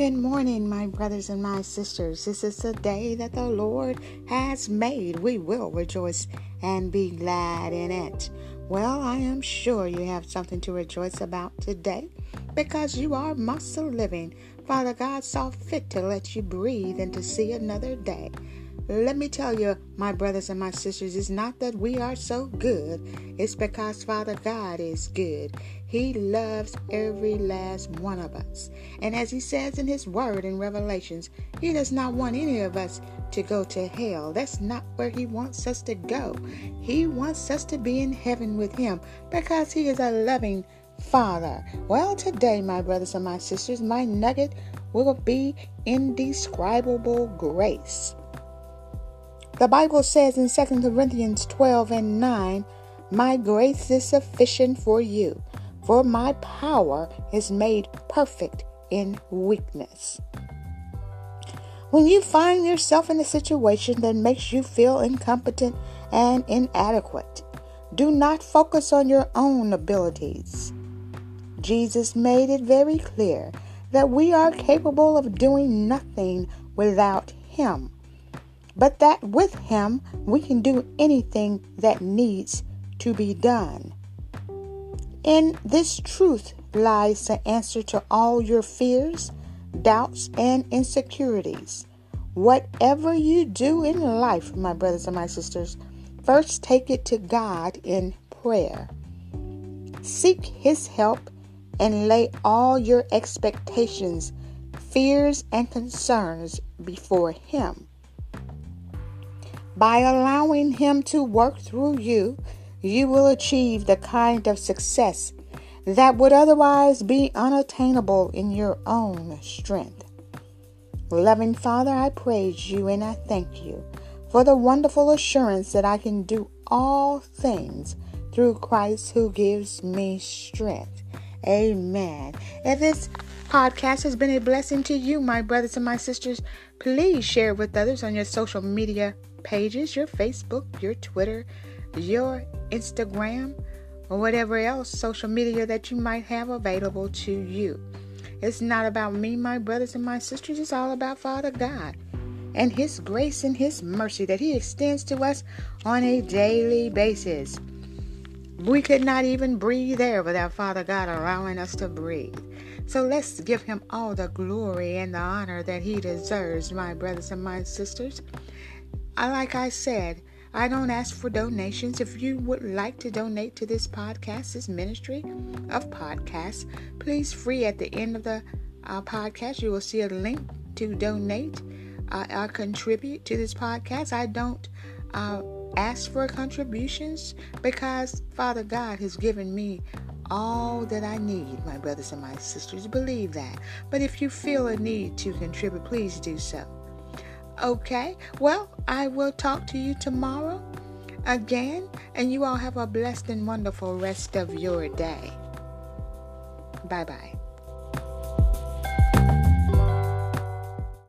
Good morning, my brothers and my sisters. This is the day that the Lord has made. We will rejoice and be glad in it. Well, I am sure you have something to rejoice about today because you are muscle living. Father God saw fit to let you breathe and to see another day. Let me tell you, my brothers and my sisters, it's not that we are so good, it's because Father God is good. He loves every last one of us. And as He says in His Word in Revelations, He does not want any of us to go to hell. That's not where He wants us to go. He wants us to be in heaven with Him because He is a loving Father. Well, today, my brothers and my sisters, my nugget will be indescribable grace. The Bible says in 2 Corinthians 12 and 9, My grace is sufficient for you, for my power is made perfect in weakness. When you find yourself in a situation that makes you feel incompetent and inadequate, do not focus on your own abilities. Jesus made it very clear that we are capable of doing nothing without Him but that with Him we can do anything that needs to be done. In this truth lies the answer to all your fears, doubts, and insecurities. Whatever you do in life, my brothers and my sisters, first take it to God in prayer. Seek His help and lay all your expectations, fears, and concerns before Him. By allowing Him to work through you, you will achieve the kind of success that would otherwise be unattainable in your own strength. Loving Father, I praise you and I thank you for the wonderful assurance that I can do all things through Christ who gives me strength. Amen. If this podcast has been a blessing to you, my brothers and my sisters, please share it with others on your social media pages, your Facebook, your Twitter, your Instagram, or whatever else social media that you might have available to you. It's not about me, my brothers and my sisters. It's all about Father God and His grace and His mercy that He extends to us on a daily basis. We could not even breathe air without Father God allowing us to breathe. So let's give Him all the glory and the honor that He deserves, my brothers and my sisters. I, like I said, I don't ask for donations. If you would like to donate to this podcast, this ministry of podcasts, please free at the end of the uh, podcast, you will see a link to donate uh, or contribute to this podcast. I don't uh, ask for contributions because Father God has given me all that I need, my brothers and my sisters. Believe that. But if you feel a need to contribute, please do so. Okay, well, I will talk to you tomorrow again, and you all have a blessed and wonderful rest of your day. Bye bye.